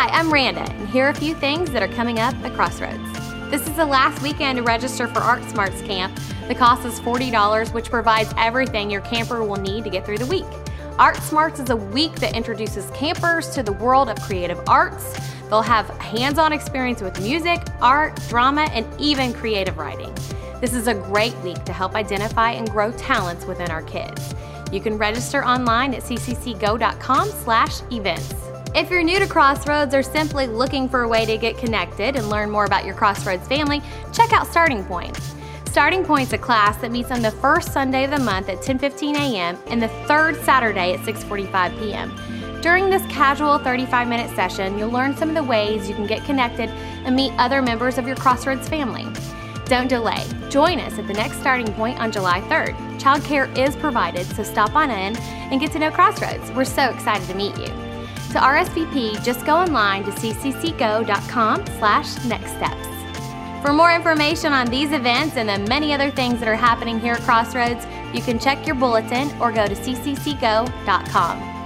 Hi, I'm Randa, and here are a few things that are coming up at Crossroads. This is the last weekend to register for Art Smarts Camp. The cost is $40, which provides everything your camper will need to get through the week. Art Smarts is a week that introduces campers to the world of creative arts. They'll have hands on experience with music, art, drama, and even creative writing. This is a great week to help identify and grow talents within our kids. You can register online at cccgo.com slash events. If you're new to Crossroads or simply looking for a way to get connected and learn more about your Crossroads family, check out Starting Point. Starting Point's is a class that meets on the first Sunday of the month at 10:15 a.m. and the third Saturday at 6:45 p.m. During this casual 35-minute session, you'll learn some of the ways you can get connected and meet other members of your Crossroads family. Don't delay. Join us at the next starting point on July 3rd. Childcare is provided, so stop on in and get to know Crossroads. We're so excited to meet you. To RSVP, just go online to cccgo.com slash next steps. For more information on these events and the many other things that are happening here at Crossroads, you can check your bulletin or go to cccgo.com.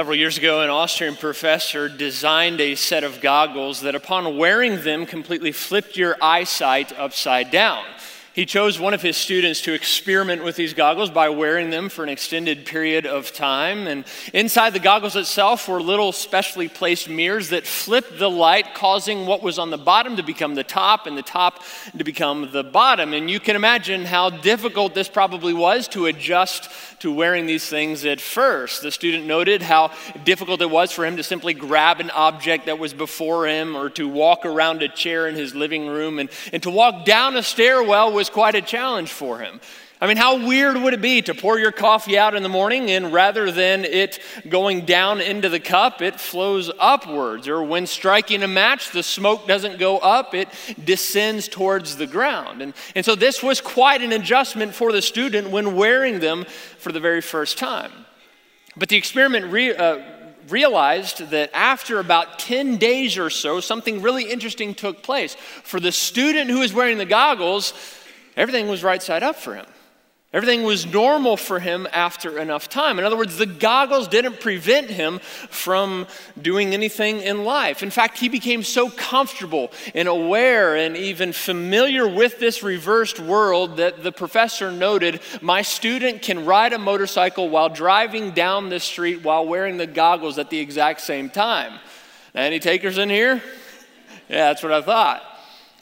Several years ago, an Austrian professor designed a set of goggles that, upon wearing them, completely flipped your eyesight upside down. He chose one of his students to experiment with these goggles by wearing them for an extended period of time. And inside the goggles itself were little specially placed mirrors that flipped the light, causing what was on the bottom to become the top and the top to become the bottom. And you can imagine how difficult this probably was to adjust to wearing these things at first. The student noted how difficult it was for him to simply grab an object that was before him or to walk around a chair in his living room and, and to walk down a stairwell was quite a challenge for him. I mean, how weird would it be to pour your coffee out in the morning and rather than it going down into the cup, it flows upwards? Or when striking a match, the smoke doesn't go up, it descends towards the ground. And, and so this was quite an adjustment for the student when wearing them for the very first time. But the experiment re, uh, realized that after about 10 days or so, something really interesting took place. For the student who was wearing the goggles, everything was right side up for him. Everything was normal for him after enough time. In other words, the goggles didn't prevent him from doing anything in life. In fact, he became so comfortable and aware and even familiar with this reversed world that the professor noted my student can ride a motorcycle while driving down the street while wearing the goggles at the exact same time. Any takers in here? Yeah, that's what I thought.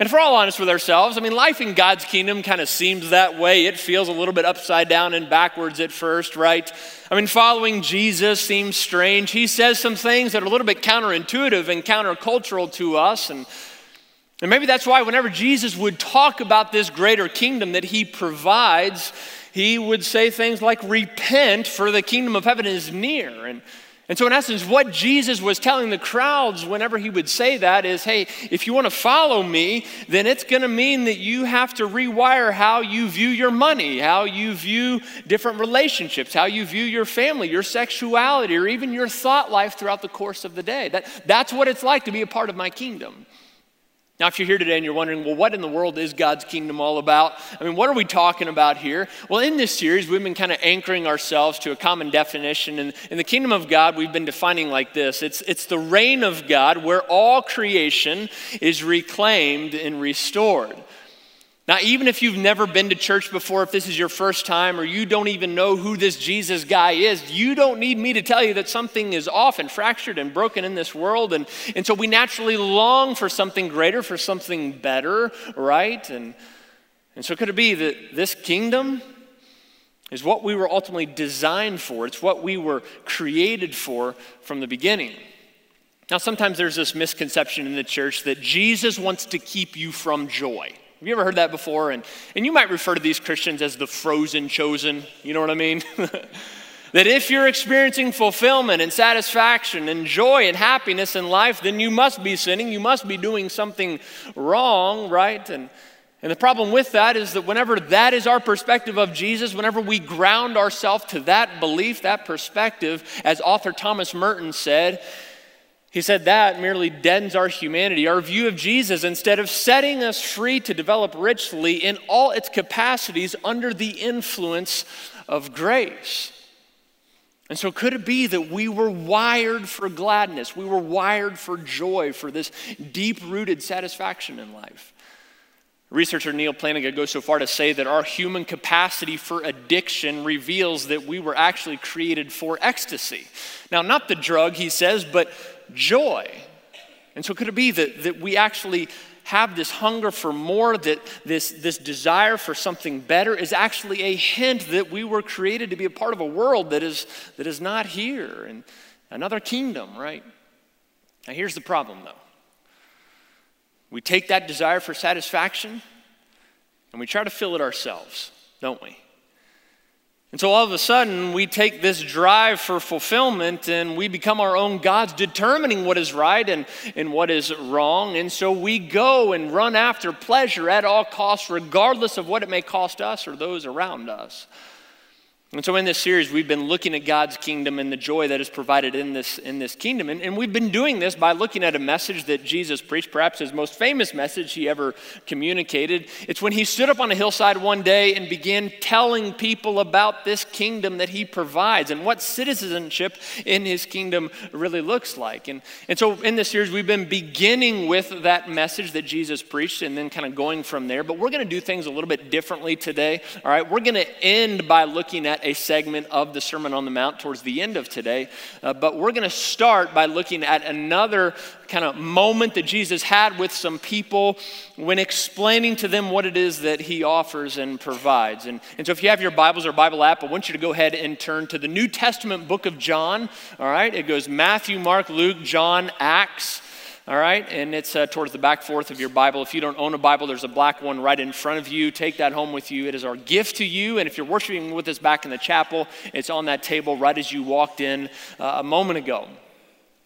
And for all honest with ourselves, I mean, life in God's kingdom kind of seems that way. It feels a little bit upside down and backwards at first, right? I mean, following Jesus seems strange. He says some things that are a little bit counterintuitive and countercultural to us. And, and maybe that's why, whenever Jesus would talk about this greater kingdom that he provides, he would say things like, Repent, for the kingdom of heaven is near. And and so, in essence, what Jesus was telling the crowds whenever he would say that is hey, if you want to follow me, then it's going to mean that you have to rewire how you view your money, how you view different relationships, how you view your family, your sexuality, or even your thought life throughout the course of the day. That, that's what it's like to be a part of my kingdom. Now, if you're here today and you're wondering, well, what in the world is God's kingdom all about? I mean, what are we talking about here? Well, in this series, we've been kind of anchoring ourselves to a common definition. And in the kingdom of God, we've been defining like this it's, it's the reign of God where all creation is reclaimed and restored. Now, even if you've never been to church before, if this is your first time, or you don't even know who this Jesus guy is, you don't need me to tell you that something is off and fractured and broken in this world. And, and so we naturally long for something greater, for something better, right? And, and so could it be that this kingdom is what we were ultimately designed for? It's what we were created for from the beginning. Now, sometimes there's this misconception in the church that Jesus wants to keep you from joy. Have you ever heard that before? And, and you might refer to these Christians as the frozen chosen. You know what I mean? That if you're experiencing fulfillment and satisfaction and joy and happiness in life, then you must be sinning. You must be doing something wrong, right? And, and the problem with that is that whenever that is our perspective of Jesus, whenever we ground ourselves to that belief, that perspective, as author Thomas Merton said, he said that merely deadens our humanity, our view of Jesus, instead of setting us free to develop richly in all its capacities under the influence of grace. And so, could it be that we were wired for gladness? We were wired for joy, for this deep rooted satisfaction in life? Researcher Neil Plantinga goes so far to say that our human capacity for addiction reveals that we were actually created for ecstasy. Now, not the drug, he says, but joy. And so, could it be that, that we actually have this hunger for more, that this, this desire for something better is actually a hint that we were created to be a part of a world that is, that is not here and another kingdom, right? Now, here's the problem though we take that desire for satisfaction and we try to fill it ourselves, don't we? And so all of a sudden, we take this drive for fulfillment and we become our own gods, determining what is right and, and what is wrong. And so we go and run after pleasure at all costs, regardless of what it may cost us or those around us. And so, in this series, we've been looking at God's kingdom and the joy that is provided in this, in this kingdom. And, and, we've been doing this by looking at a message that Jesus preached, perhaps his most famous message he ever communicated. It's when he stood up on a hillside one day and began telling people about this kingdom that he provides and what citizenship in his kingdom really looks like. And, and so, in this series, we've been beginning with that message that Jesus preached and then kind of going from there. But we're going to do things a little bit differently today. All right, we're going to end by looking at a segment of the Sermon on the Mount towards the end of today. Uh, but we're going to start by looking at another kind of moment that Jesus had with some people when explaining to them what it is that he offers and provides. And, and so if you have your Bibles or Bible app, I want you to go ahead and turn to the New Testament book of John. All right, it goes Matthew, Mark, Luke, John, Acts all right? And it's uh, towards the back fourth of your Bible. If you don't own a Bible, there's a black one right in front of you. Take that home with you. It is our gift to you. And if you're worshiping with us back in the chapel, it's on that table right as you walked in uh, a moment ago.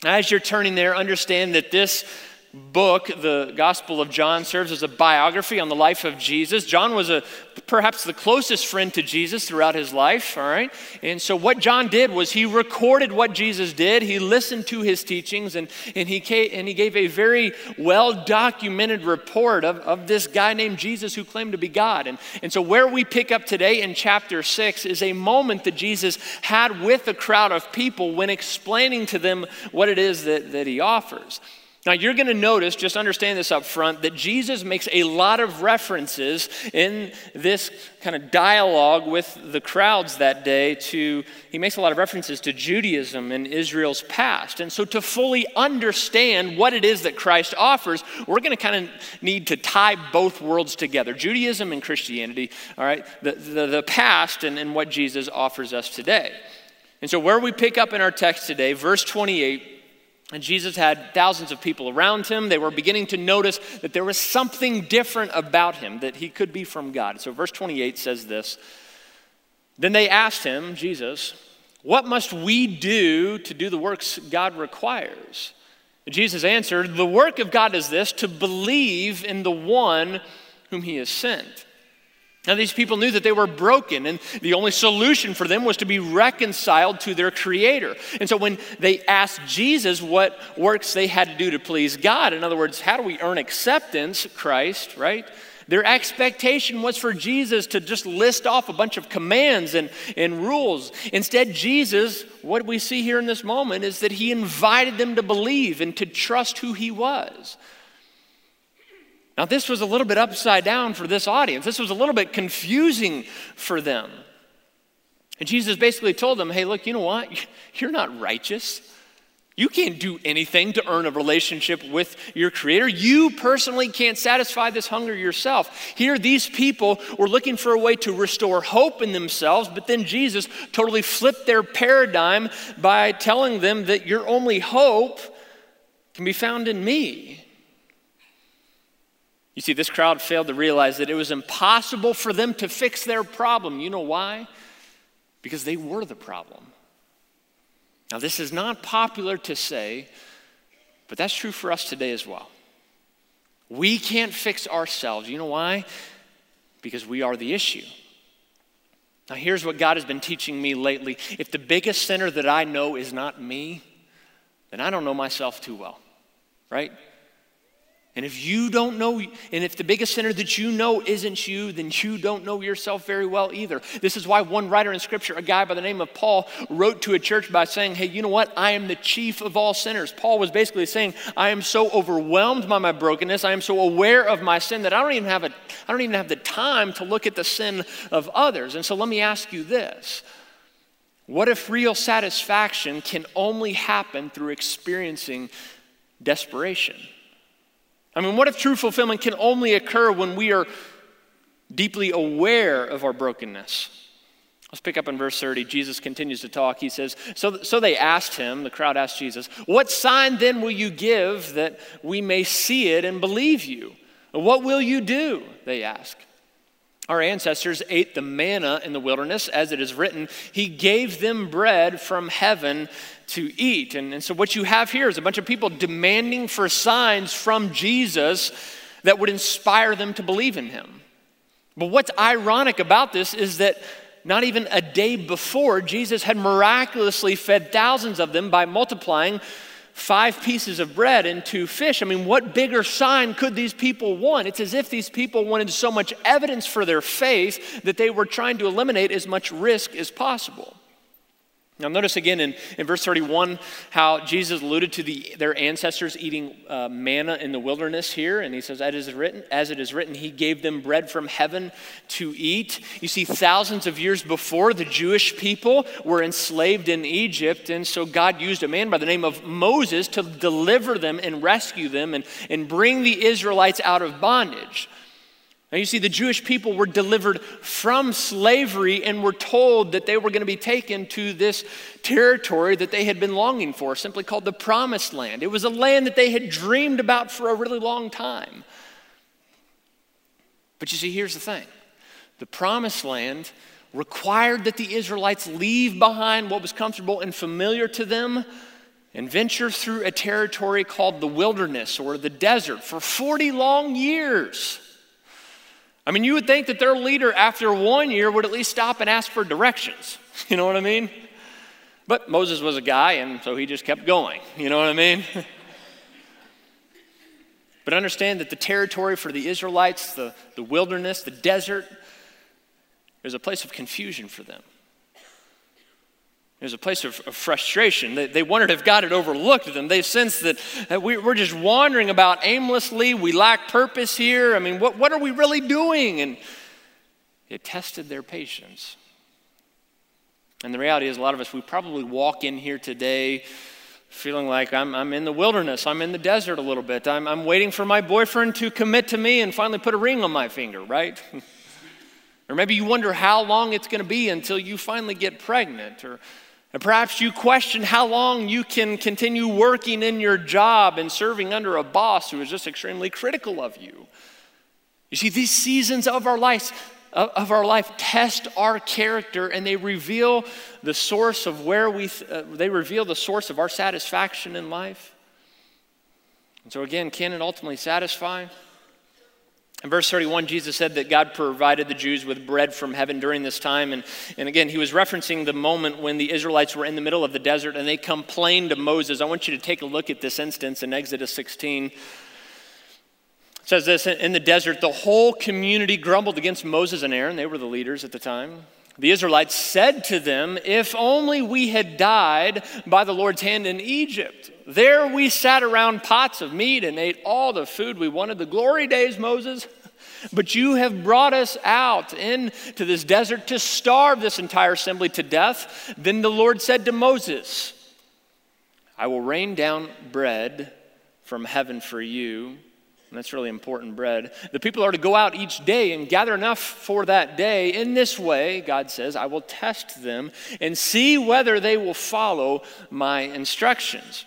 As you're turning there, understand that this book, the Gospel of John, serves as a biography on the life of Jesus. John was a perhaps the closest friend to Jesus throughout his life, all right? And so what John did was he recorded what Jesus did. He listened to his teachings and, and, he, came, and he gave a very well documented report of, of this guy named Jesus who claimed to be God. And, and so where we pick up today in chapter 6 is a moment that Jesus had with a crowd of people when explaining to them what it is that, that he offers. Now, you're going to notice, just understand this up front, that Jesus makes a lot of references in this kind of dialogue with the crowds that day to, he makes a lot of references to Judaism and Israel's past. And so, to fully understand what it is that Christ offers, we're going to kind of need to tie both worlds together Judaism and Christianity, all right, the, the, the past and, and what Jesus offers us today. And so, where we pick up in our text today, verse 28, and Jesus had thousands of people around him. They were beginning to notice that there was something different about him, that he could be from God. So, verse 28 says this Then they asked him, Jesus, what must we do to do the works God requires? And Jesus answered, The work of God is this, to believe in the one whom he has sent. Now, these people knew that they were broken, and the only solution for them was to be reconciled to their Creator. And so, when they asked Jesus what works they had to do to please God, in other words, how do we earn acceptance, Christ, right? Their expectation was for Jesus to just list off a bunch of commands and, and rules. Instead, Jesus, what we see here in this moment, is that he invited them to believe and to trust who he was. Now, this was a little bit upside down for this audience. This was a little bit confusing for them. And Jesus basically told them, hey, look, you know what? You're not righteous. You can't do anything to earn a relationship with your Creator. You personally can't satisfy this hunger yourself. Here, these people were looking for a way to restore hope in themselves, but then Jesus totally flipped their paradigm by telling them that your only hope can be found in me. You see, this crowd failed to realize that it was impossible for them to fix their problem. You know why? Because they were the problem. Now, this is not popular to say, but that's true for us today as well. We can't fix ourselves. You know why? Because we are the issue. Now, here's what God has been teaching me lately. If the biggest sinner that I know is not me, then I don't know myself too well, right? And if you don't know, and if the biggest sinner that you know isn't you, then you don't know yourself very well either. This is why one writer in Scripture, a guy by the name of Paul, wrote to a church by saying, Hey, you know what? I am the chief of all sinners. Paul was basically saying, I am so overwhelmed by my brokenness, I am so aware of my sin that I don't even have, a, I don't even have the time to look at the sin of others. And so let me ask you this. What if real satisfaction can only happen through experiencing desperation? I mean, what if true fulfillment can only occur when we are deeply aware of our brokenness? Let's pick up in verse 30. Jesus continues to talk. He says, so, so they asked him, the crowd asked Jesus, What sign then will you give that we may see it and believe you? What will you do? They ask. Our ancestors ate the manna in the wilderness, as it is written, He gave them bread from heaven to eat. And, and so, what you have here is a bunch of people demanding for signs from Jesus that would inspire them to believe in Him. But what's ironic about this is that not even a day before, Jesus had miraculously fed thousands of them by multiplying five pieces of bread and two fish. I mean, what bigger sign could these people want? It's as if these people wanted so much evidence for their faith that they were trying to eliminate as much risk as possible. Now, notice again in, in verse 31 how Jesus alluded to the, their ancestors eating uh, manna in the wilderness here. And he says, as it, is written, as it is written, he gave them bread from heaven to eat. You see, thousands of years before, the Jewish people were enslaved in Egypt. And so God used a man by the name of Moses to deliver them and rescue them and, and bring the Israelites out of bondage. Now, you see, the Jewish people were delivered from slavery and were told that they were going to be taken to this territory that they had been longing for, simply called the Promised Land. It was a land that they had dreamed about for a really long time. But you see, here's the thing the Promised Land required that the Israelites leave behind what was comfortable and familiar to them and venture through a territory called the wilderness or the desert for 40 long years. I mean, you would think that their leader, after one year, would at least stop and ask for directions. You know what I mean? But Moses was a guy, and so he just kept going. You know what I mean? but understand that the territory for the Israelites, the, the wilderness, the desert, is a place of confusion for them. There's a place of, of frustration. They, they, wondered if God had overlooked them. They sensed that, that we, are just wandering about aimlessly. We lack purpose here. I mean, what, what are we really doing? And it tested their patience. And the reality is, a lot of us, we probably walk in here today feeling like I'm, I'm in the wilderness, I'm in the desert a little bit. I'm, I'm waiting for my boyfriend to commit to me and finally put a ring on my finger, right? or maybe you wonder how long it's going to be until you finally get pregnant. Or and perhaps you question how long you can continue working in your job and serving under a boss who is just extremely critical of you. You see, these seasons of our life, of our life test our character and they reveal the source of where we, uh, they reveal the source of our satisfaction in life. And so, again, can it ultimately satisfy? In verse 31, Jesus said that God provided the Jews with bread from heaven during this time. And, and again, he was referencing the moment when the Israelites were in the middle of the desert and they complained to Moses. I want you to take a look at this instance in Exodus 16. It says this In the desert, the whole community grumbled against Moses and Aaron. They were the leaders at the time. The Israelites said to them, If only we had died by the Lord's hand in Egypt. There we sat around pots of meat and ate all the food we wanted. The glory days, Moses. But you have brought us out into this desert to starve this entire assembly to death. Then the Lord said to Moses, I will rain down bread from heaven for you. And that's really important bread. The people are to go out each day and gather enough for that day. In this way, God says, I will test them and see whether they will follow my instructions.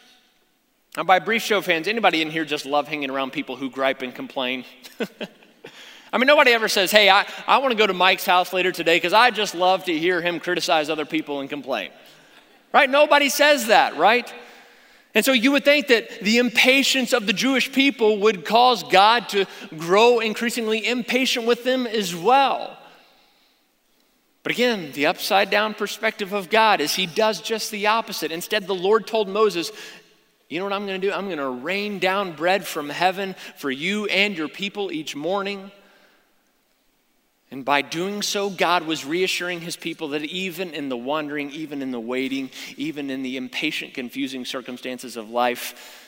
Now, by brief show of hands, anybody in here just love hanging around people who gripe and complain? I mean, nobody ever says, hey, I, I want to go to Mike's house later today because I just love to hear him criticize other people and complain. right? Nobody says that, right? And so you would think that the impatience of the Jewish people would cause God to grow increasingly impatient with them as well. But again, the upside down perspective of God is He does just the opposite. Instead, the Lord told Moses, You know what I'm going to do? I'm going to rain down bread from heaven for you and your people each morning. And by doing so, God was reassuring his people that even in the wandering, even in the waiting, even in the impatient, confusing circumstances of life,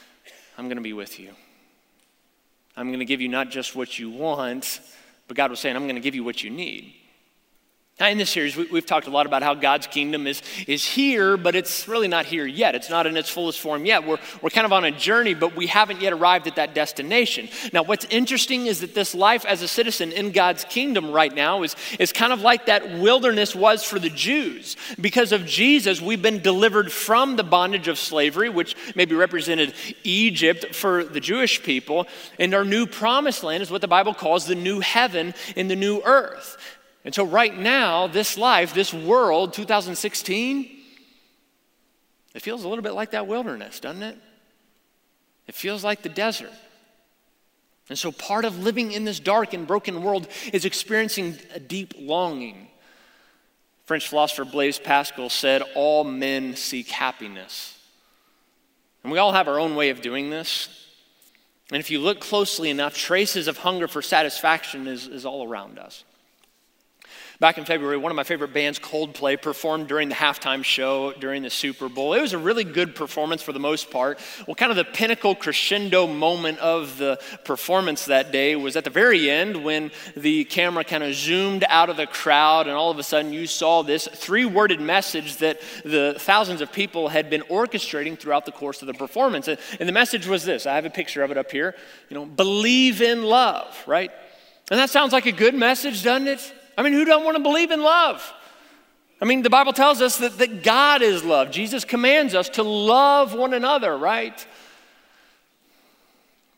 I'm going to be with you. I'm going to give you not just what you want, but God was saying, I'm going to give you what you need. Now, in this series, we, have talked a lot about how God's kingdom is, is here, but it's really not here yet. It's not in its fullest form yet. We're, we're kind of on a journey, but we haven't yet arrived at that destination. Now, what's interesting is that this life as a citizen in God's kingdom right now is, is kind of like that wilderness was for the Jews. Because of Jesus, we've been delivered from the bondage of slavery, which maybe represented Egypt for the Jewish people. And our new promised land is what the Bible calls the new heaven and the new earth. And so, right now, this life, this world, 2016, it feels a little bit like that wilderness, doesn't it? It feels like the desert. And so, part of living in this dark and broken world is experiencing a deep longing. French philosopher Blaise Pascal said, All men seek happiness. And we all have our own way of doing this. And if you look closely enough, traces of hunger for satisfaction is, is all around us. Back in February, one of my favorite bands, Coldplay, performed during the halftime show during the Super Bowl. It was a really good performance for the most part. Well, kind of the pinnacle crescendo moment of the performance that day was at the very end when the camera kind of zoomed out of the crowd, and all of a sudden you saw this three worded message that the thousands of people had been orchestrating throughout the course of the performance. And the message was this I have a picture of it up here. You know, believe in love, right? And that sounds like a good message, doesn't it? I mean, who don't want to believe in love? I mean, the Bible tells us that, that God is love. Jesus commands us to love one another, right?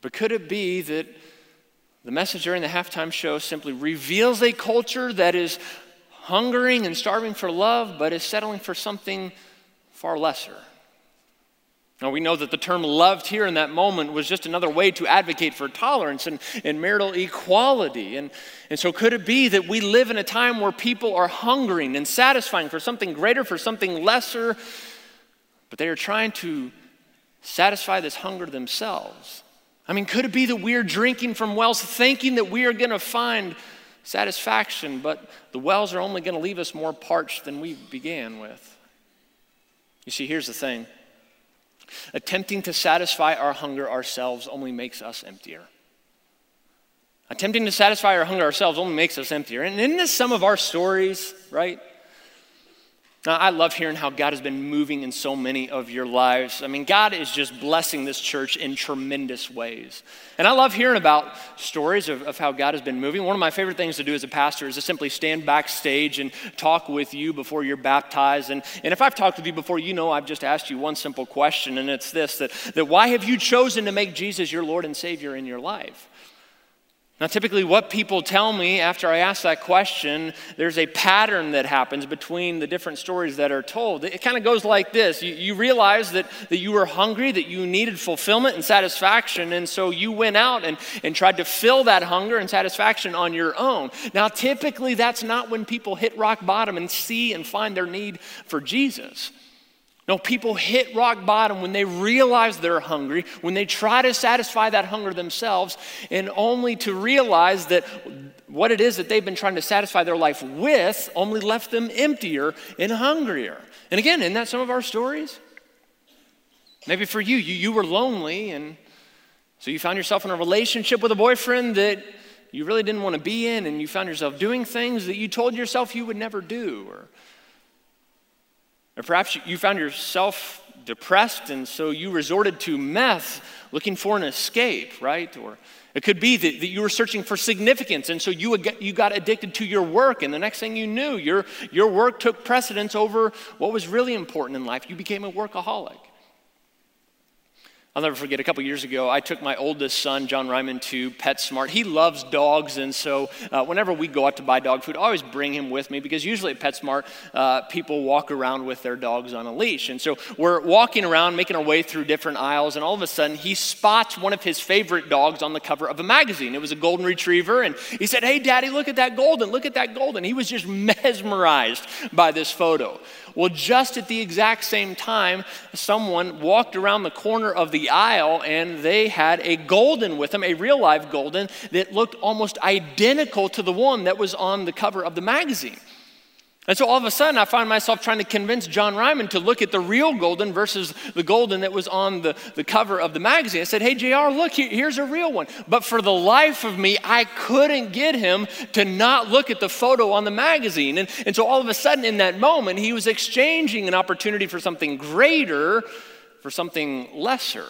But could it be that the message during the halftime show simply reveals a culture that is hungering and starving for love, but is settling for something far lesser? Now, we know that the term loved here in that moment was just another way to advocate for tolerance and, and marital equality. And, and so, could it be that we live in a time where people are hungering and satisfying for something greater, for something lesser, but they are trying to satisfy this hunger themselves? I mean, could it be that we are drinking from wells thinking that we are going to find satisfaction, but the wells are only going to leave us more parched than we began with? You see, here's the thing. Attempting to satisfy our hunger ourselves only makes us emptier. Attempting to satisfy our hunger ourselves only makes us emptier. And isn't this some of our stories, right? Now, I love hearing how God has been moving in so many of your lives. I mean, God is just blessing this church in tremendous ways. And I love hearing about stories of, of how God has been moving. One of my favorite things to do as a pastor is to simply stand backstage and talk with you before you're baptized. And, and if I've talked with you before, you know I've just asked you one simple question, and it's this that, that why have you chosen to make Jesus your Lord and Savior in your life? Now, typically, what people tell me after I ask that question, there's a pattern that happens between the different stories that are told. It kind of goes like this you, you, realize that, that you were hungry, that you needed fulfillment and satisfaction, and so you went out and, and tried to fill that hunger and satisfaction on your own. Now, typically, that's not when people hit rock bottom and see and find their need for Jesus. No, people hit rock bottom when they realize they're hungry, when they try to satisfy that hunger themselves, and only to realize that what it is that they've been trying to satisfy their life with only left them emptier and hungrier. And again, isn't that some of our stories? Maybe for you, you, you were lonely, and so you found yourself in a relationship with a boyfriend that you really didn't want to be in, and you found yourself doing things that you told yourself you would never do. Or or perhaps you found yourself depressed and so you resorted to meth looking for an escape, right? Or it could be that, that you were searching for significance and so you, you got addicted to your work and the next thing you knew, your, your work took precedence over what was really important in life. You became a workaholic. I'll never forget a couple years ago, I took my oldest son, John Ryman, to PetSmart. He loves dogs, and so uh, whenever we go out to buy dog food, I always bring him with me because usually at PetSmart, uh, people walk around with their dogs on a leash. And so we're walking around, making our way through different aisles, and all of a sudden, he spots one of his favorite dogs on the cover of a magazine. It was a golden retriever, and he said, Hey, Daddy, look at that golden, look at that golden. He was just mesmerized by this photo. Well, just at the exact same time, someone walked around the corner of the aisle and they had a golden with them, a real live golden that looked almost identical to the one that was on the cover of the magazine. And so all of a sudden, I find myself trying to convince John Ryman to look at the real golden versus the golden that was on the, the cover of the magazine. I said, Hey, JR, look, here's a real one. But for the life of me, I couldn't get him to not look at the photo on the magazine. And, and so all of a sudden, in that moment, he was exchanging an opportunity for something greater for something lesser.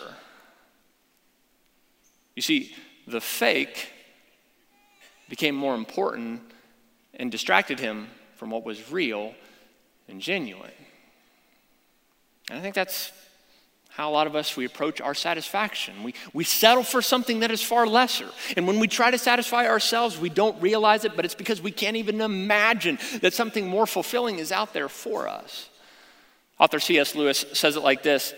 You see, the fake became more important and distracted him from what was real and genuine. And I think that's how a lot of us we approach our satisfaction. We, we settle for something that is far lesser. And when we try to satisfy ourselves, we don't realize it, but it's because we can't even imagine that something more fulfilling is out there for us. Author C.S. Lewis says it like this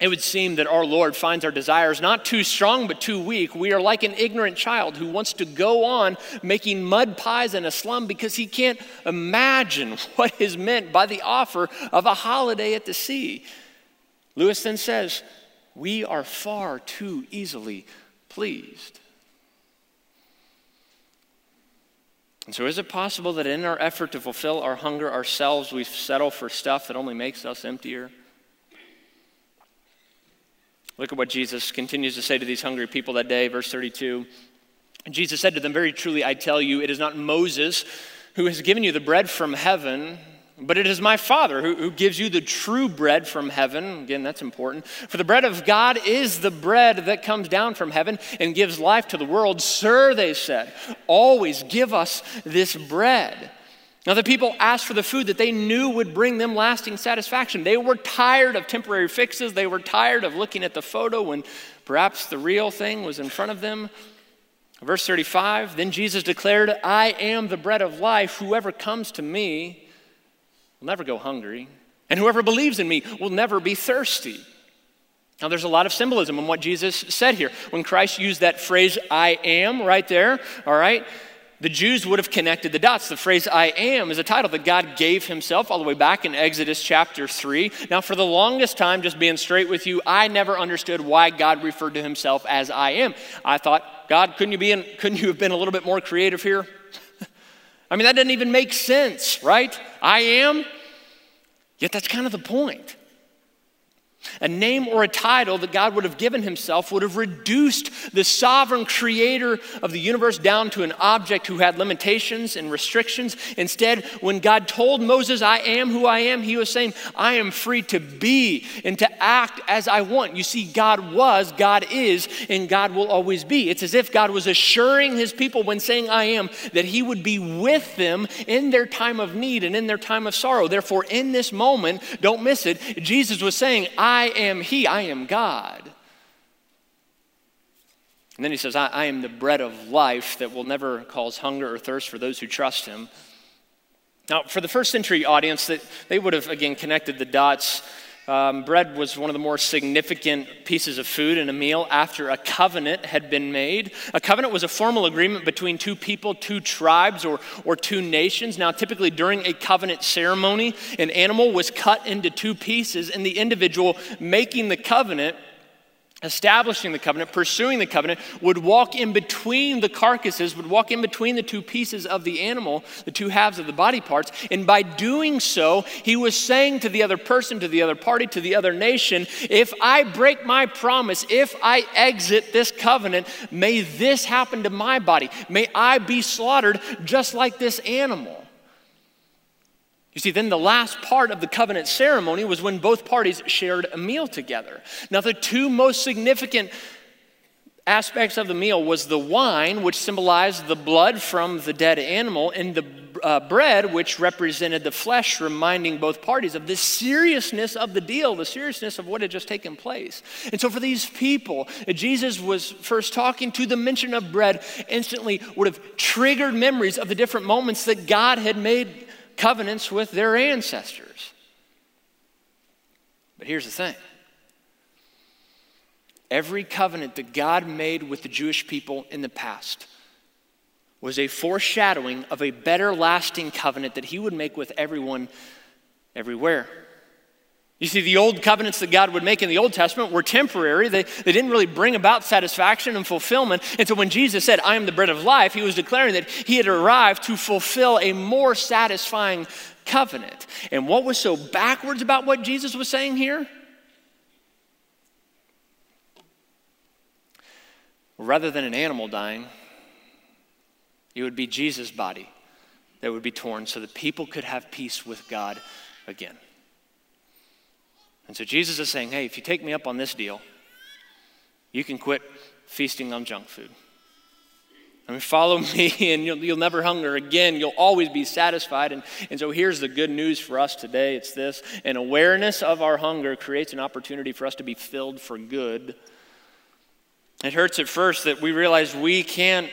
it would seem that our Lord finds our desires not too strong but too weak. We are like an ignorant child who wants to go on making mud pies in a slum because he can't imagine what is meant by the offer of a holiday at the sea. Lewis then says, We are far too easily pleased. And so, is it possible that in our effort to fulfill our hunger ourselves, we settle for stuff that only makes us emptier? Look at what Jesus continues to say to these hungry people that day, verse 32. Jesus said to them, Very truly, I tell you, it is not Moses who has given you the bread from heaven, but it is my Father who, who, gives you the true bread from heaven. Again, that's important. For the bread of God is the bread that comes down from heaven and gives life to the world. Sir, they said, always give us this bread. Now, the people asked for the food that they knew would bring them lasting satisfaction. They were tired of temporary fixes. They were tired of looking at the photo when perhaps the real thing was in front of them. Verse 35 Then Jesus declared, I am the bread of life. Whoever comes to me will never go hungry, and whoever believes in me will never be thirsty. Now, there's a lot of symbolism in what Jesus said here. When Christ used that phrase, I am, right there, all right? The Jews would have connected the dots. The phrase I am is a title that God gave himself all the way back in Exodus chapter 3. Now, for the longest time, just being straight with you, I never understood why God referred to himself as I am. I thought, God, couldn't you, be in, couldn't you have been a little bit more creative here? I mean, that doesn't even make sense, right? I am. Yet that's kind of the point. A name or a title that God would have given himself would have reduced the sovereign creator of the universe down to an object who had limitations and restrictions. Instead, when God told Moses, I am who I am, he was saying, I am free to be and to act as I want. You see, God was, God is, and God will always be. It's as if God was assuring his people when saying, I am, that he would be with them in their time of need and in their time of sorrow. Therefore, in this moment, don't miss it, Jesus was saying, I I am He, I am God. And then he says, I, I, am the bread of life that will never cause hunger or thirst for those who trust him. Now, for the first century audience, that they would have again connected the dots um, bread was one of the more significant pieces of food in a meal after a covenant had been made. A covenant was a formal agreement between two people, two tribes, or, or two nations. Now, typically during a covenant ceremony, an animal was cut into two pieces, and the individual making the covenant establishing the covenant, pursuing the covenant, would walk in between the carcasses, would walk in between the two pieces of the animal, the two halves of the body parts. And by doing so, he was saying to the other person, to the other party, to the other nation, if I break my promise, if I exit this covenant, may this happen to my body. May I be slaughtered just like this animal. You see, then the last part of the covenant ceremony was when both parties shared a meal together. Now, the two most significant aspects of the meal was the wine, which symbolized the blood from the dead animal, and the uh, bread, which represented the flesh, reminding both parties of the seriousness of the deal, the seriousness of what had just taken place. And so, for these people, Jesus was first talking to the mention of bread, instantly would have triggered memories of the different moments that God had made covenants with their ancestors. But here's the thing every covenant that God made with the Jewish people in the past was a foreshadowing of a better lasting covenant that he would make with everyone everywhere. You see, the old covenants that God would make in the Old Testament were temporary. They, they didn't really bring about satisfaction and fulfillment. And so when Jesus said, I am the bread of life, he was declaring that he had arrived to fulfill a more satisfying covenant. And what was so backwards about what Jesus was saying here? Rather than an animal dying, it would be Jesus' body that would be torn so that people could have peace with God again. And so Jesus is saying, hey, if you take me up on this deal, you can quit feasting on junk food. I mean, follow me and you'll, you'll never hunger again. You'll always be satisfied. And, and so here's the good news for us today it's this an awareness of our hunger creates an opportunity for us to be filled for good. It hurts at first that we realize we can't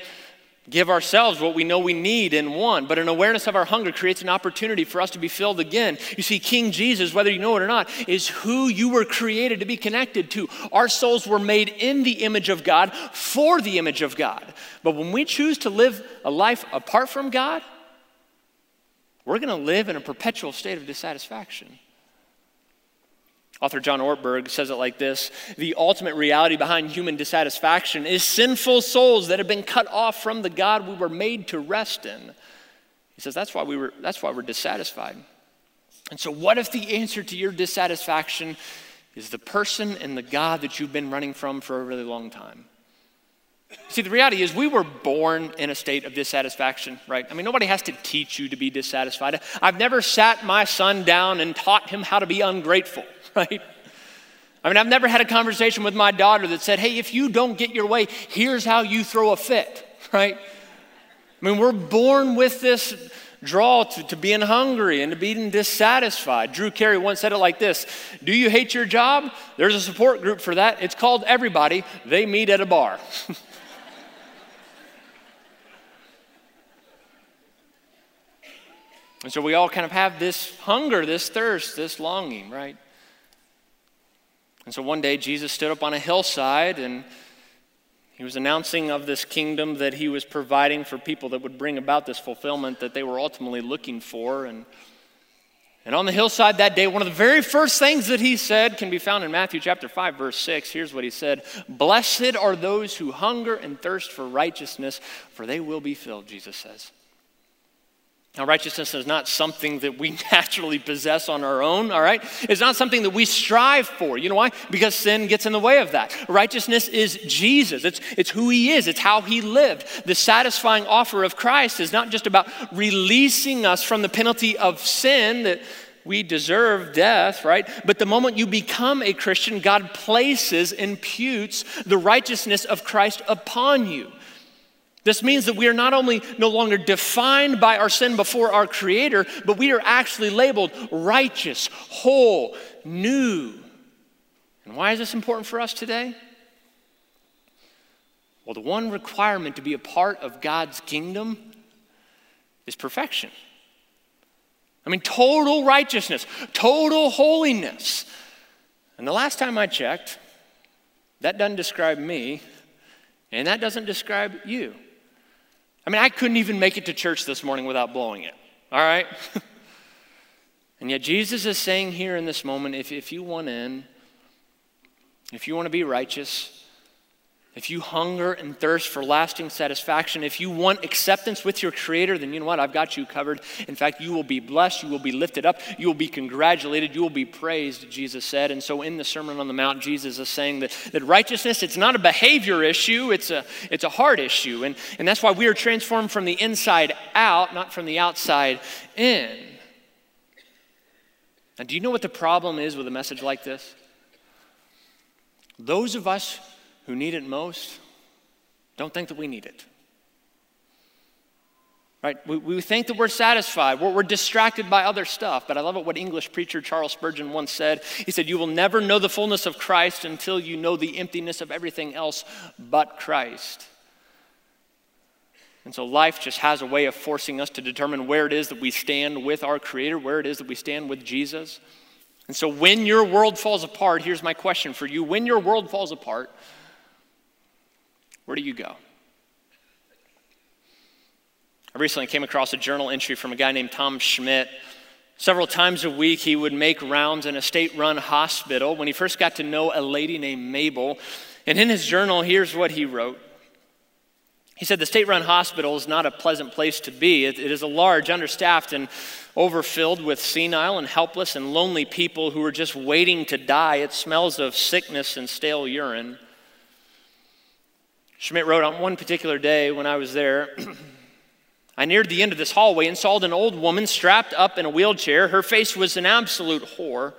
give ourselves what we know we need and want. But an awareness of our hunger creates an opportunity for us to be filled again. You see, King Jesus, whether you know it or not, is who you were created to be connected to. Our souls were made in the image of God for the image of God. But when we choose to live a life apart from God, we're going to live in a perpetual state of dissatisfaction. Author John Ortberg says it like this The ultimate reality behind human dissatisfaction is sinful souls that have been cut off from the God we were made to rest in. He says that's why, we were, that's why we're dissatisfied. And so, what if the answer to your dissatisfaction is the person and the God that you've been running from for a really long time? See, the reality is we were born in a state of dissatisfaction, right? I mean, nobody has to teach you to be dissatisfied. I've never sat my son down and taught him how to be ungrateful. right? I mean, I've never had a conversation with my daughter that said, hey, if you don't get your way, here's how you throw a fit, right? I mean, we're born with this draw to, to being hungry and to being dissatisfied. Drew Carey once said it like this Do you hate your job? There's a support group for that. It's called Everybody. They meet at a bar. and so we all kind of have this hunger, this thirst, this longing, right? And so one day Jesus stood up on a hillside and he was announcing of this kingdom that he was providing for people that would bring about this fulfillment that they were ultimately looking for. And, and on the hillside that day, one of the very first things that he said can be found in Matthew chapter 5, verse 6. Here's what he said Blessed are those who hunger and thirst for righteousness, for they will be filled, Jesus says. Now, righteousness is not something that we naturally possess on our own, all right? It's not something that we strive for. You know why? Because sin gets in the way of that. Righteousness is Jesus, it's, it's who he is, it's how he lived. The satisfying offer of Christ is not just about releasing us from the penalty of sin that we deserve death, right? But the moment you become a Christian, God places, imputes the righteousness of Christ upon you. This means that we are not only no longer defined by our sin before our Creator, but we are actually labeled righteous, whole, new. And why is this important for us today? Well, the one requirement to be a part of God's kingdom is perfection. I mean, total righteousness, total holiness. And the last time I checked, that doesn't describe me, and that doesn't describe you. I mean, I couldn't even make it to church this morning without blowing it, all right? and yet, Jesus is saying here in this moment if, if you want in, if you want to be righteous, if you hunger and thirst for lasting satisfaction, if you want acceptance with your Creator, then you know what? I've got you covered. In fact, you will be blessed, you will be lifted up, you will be congratulated, you will be praised, Jesus said. And so in the Sermon on the Mount, Jesus is saying that, that righteousness, it's not a behavior issue, it's a, it's a heart issue. And, and that's why we are transformed from the inside out, not from the outside in. Now, do you know what the problem is with a message like this? Those of us who need it most don't think that we need it. Right? We, we think that we're satisfied. We're, we're distracted by other stuff. But I love it what English preacher Charles Spurgeon once said. He said, You will never know the fullness of Christ until you know the emptiness of everything else but Christ. And so life just has a way of forcing us to determine where it is that we stand with our Creator, where it is that we stand with Jesus. And so when your world falls apart, here's my question for you. When your world falls apart, where do you go? I recently came across a journal entry from a guy named Tom Schmidt. Several times a week, he would make rounds in a state run hospital when he first got to know a lady named Mabel. And in his journal, here's what he wrote He said, The state run hospital is not a pleasant place to be. it, it is a large, understaffed, and overfilled with senile and helpless and lonely people who are just waiting to die. It smells of sickness and stale urine. Schmidt wrote on one particular day when I was there. I neared the end of this hallway and saw an old woman strapped up in a wheelchair. Her face was an absolute horror.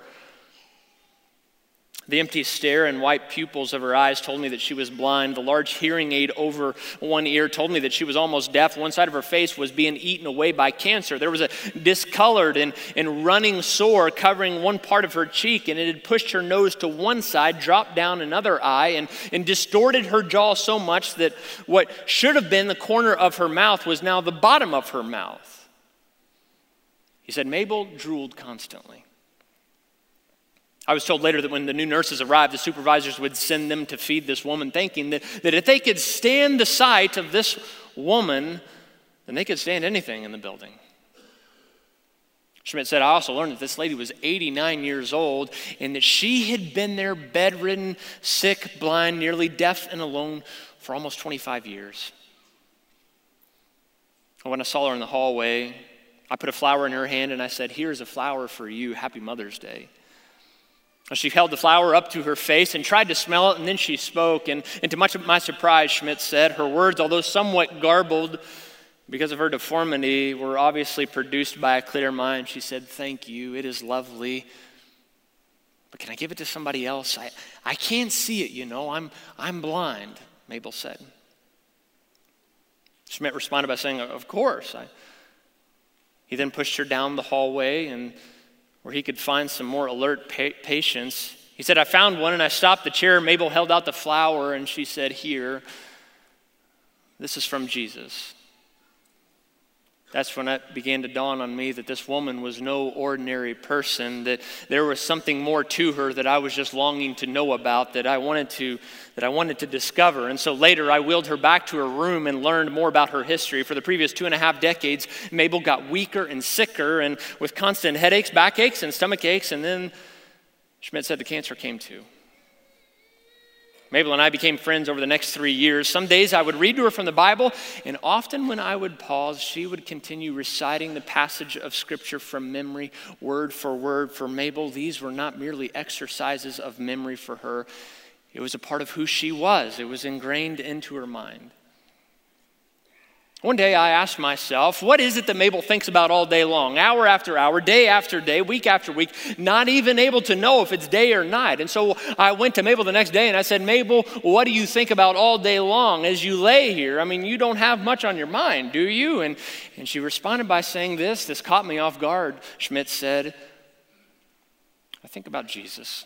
The empty stare and white pupils of her eyes told me that she was blind. The large hearing aid over one ear told me that she was almost deaf. One side of her face was being eaten away by cancer. There was a discolored and, and running sore covering one part of her cheek, and it had pushed her nose to one side, dropped down another eye, and, and distorted her jaw so much that what should have been the corner of her mouth was now the bottom of her mouth. He said, Mabel drooled constantly. I was told later that when the new nurses arrived, the supervisors would send them to feed this woman, thinking that, that if they could stand the sight of this woman, then they could stand anything in the building. Schmidt said, I also learned that this lady was 89 years old and that she had been there bedridden, sick, blind, nearly deaf, and alone for almost 25 years. When I saw her in the hallway, I put a flower in her hand and I said, Here's a flower for you. Happy Mother's Day. She held the flower up to her face and tried to smell it, and then she spoke. And, and to much of my surprise, Schmidt said, her words, although somewhat garbled because of her deformity, were obviously produced by a clear mind. She said, Thank you, it is lovely. But can I give it to somebody else? I, I can't see it, you know. I'm, I'm blind, Mabel said. Schmidt responded by saying, Of course. I, he then pushed her down the hallway and where he could find some more alert pa- patients. He said, I found one and I stopped the chair. Mabel held out the flower and she said, Here, this is from Jesus. That's when it began to dawn on me that this woman was no ordinary person, that there was something more to her that I was just longing to know about, that I wanted to, that I wanted to discover. And so later I wheeled her back to her room and learned more about her history. For the previous two and a half decades, Mabel got weaker and sicker and with constant headaches, backaches, and stomach aches, and then Schmidt said the cancer came too. Mabel and I became friends over the next three years. Some days I would read to her from the Bible, and often when I would pause, she would continue reciting the passage of Scripture from memory, word for word. For Mabel, these were not merely exercises of memory for her, it was a part of who she was, it was ingrained into her mind. One day I asked myself, what is it that Mabel thinks about all day long, hour after hour, day after day, week after week, not even able to know if it's day or night? And so I went to Mabel the next day and I said, Mabel, what do you think about all day long as you lay here? I mean, you don't have much on your mind, do you? And, and she responded by saying this. This caught me off guard. Schmidt said, I think about Jesus.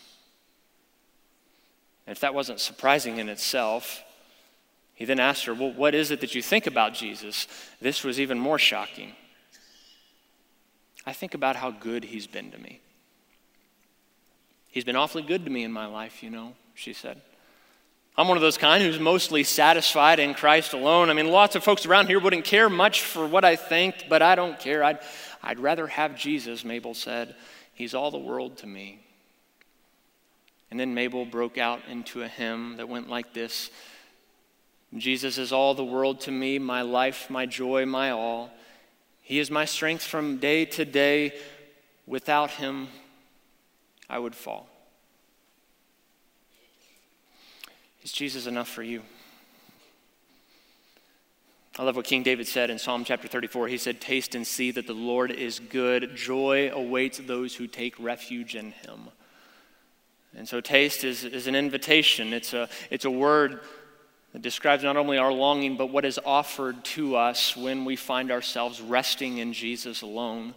And if that wasn't surprising in itself, he then asked her, Well, what is it that you think about Jesus? This was even more shocking. I think about how good he's been to me. He's been awfully good to me in my life, you know, she said. I'm one of those kind who's mostly satisfied in Christ alone. I mean, lots of folks around here wouldn't care much for what I think, but I don't care. I'd, I'd rather have Jesus, Mabel said. He's all the world to me. And then Mabel broke out into a hymn that went like this Jesus is all the world to me, my life, my joy, my all. He is my strength from day to day. Without him, I would fall. Is Jesus enough for you? I love what King David said in Psalm chapter 34. He said, Taste and see that the Lord is good. Joy awaits those who take refuge in him. And so, taste is, is an invitation, it's a, it's a word that describes not only our longing, but what is offered to us when we find ourselves resting in Jesus alone.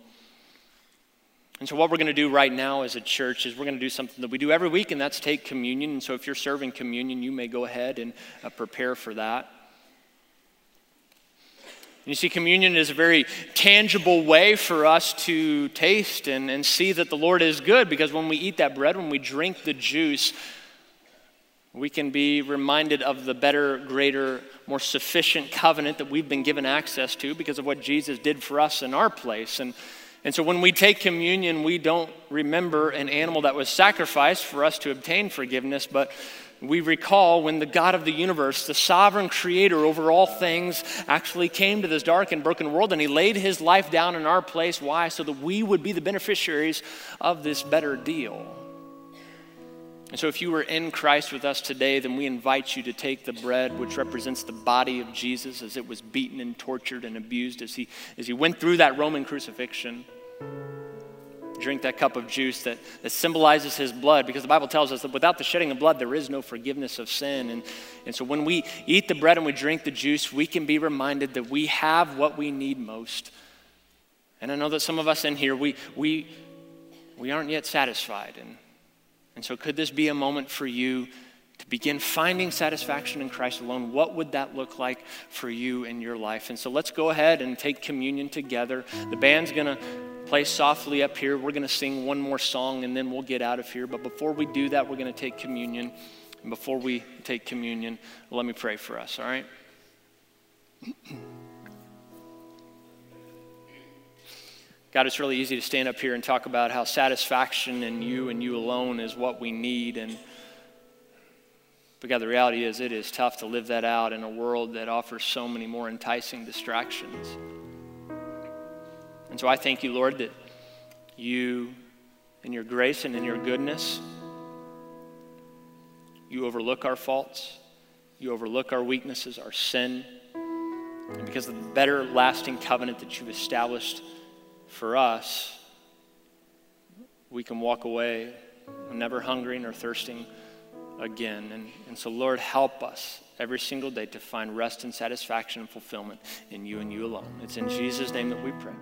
And so, what we're going to do right now as a church is we're going to do something that we do every week, and that's take communion. And so, if you're serving communion, you may go ahead and uh, prepare for that. You see, communion is a very tangible way for us to taste and, and see that the Lord is good because when we eat that bread, when we drink the juice, we can be reminded of the better, greater, more sufficient covenant that we've been given access to because of what Jesus did for us in our place. And, and so when we take communion, we don't remember an animal that was sacrificed for us to obtain forgiveness, but we recall when the God of the universe, the sovereign creator over all things, actually came to this dark and broken world and he laid his life down in our place. Why? So that we would be the beneficiaries of this better deal. And so, if you were in Christ with us today, then we invite you to take the bread, which represents the body of Jesus as it was beaten and tortured and abused as he, as he went through that Roman crucifixion. Drink that cup of juice that, that symbolizes his blood, because the Bible tells us that without the shedding of blood, there is no forgiveness of sin. And, and so, when we eat the bread and we drink the juice, we can be reminded that we have what we need most. And I know that some of us in here, we, we, we aren't yet satisfied. And and so, could this be a moment for you to begin finding satisfaction in Christ alone? What would that look like for you in your life? And so, let's go ahead and take communion together. The band's going to play softly up here. We're going to sing one more song and then we'll get out of here. But before we do that, we're going to take communion. And before we take communion, let me pray for us, all right? God, it's really easy to stand up here and talk about how satisfaction in you and you alone is what we need. And but God, the reality is it is tough to live that out in a world that offers so many more enticing distractions. And so I thank you, Lord, that you, in your grace and in your goodness, you overlook our faults, you overlook our weaknesses, our sin. And because of the better lasting covenant that you've established for us, we can walk away never hungering or thirsting again. And, and so, Lord, help us every single day to find rest and satisfaction and fulfillment in you and you alone. It's in Jesus' name that we pray.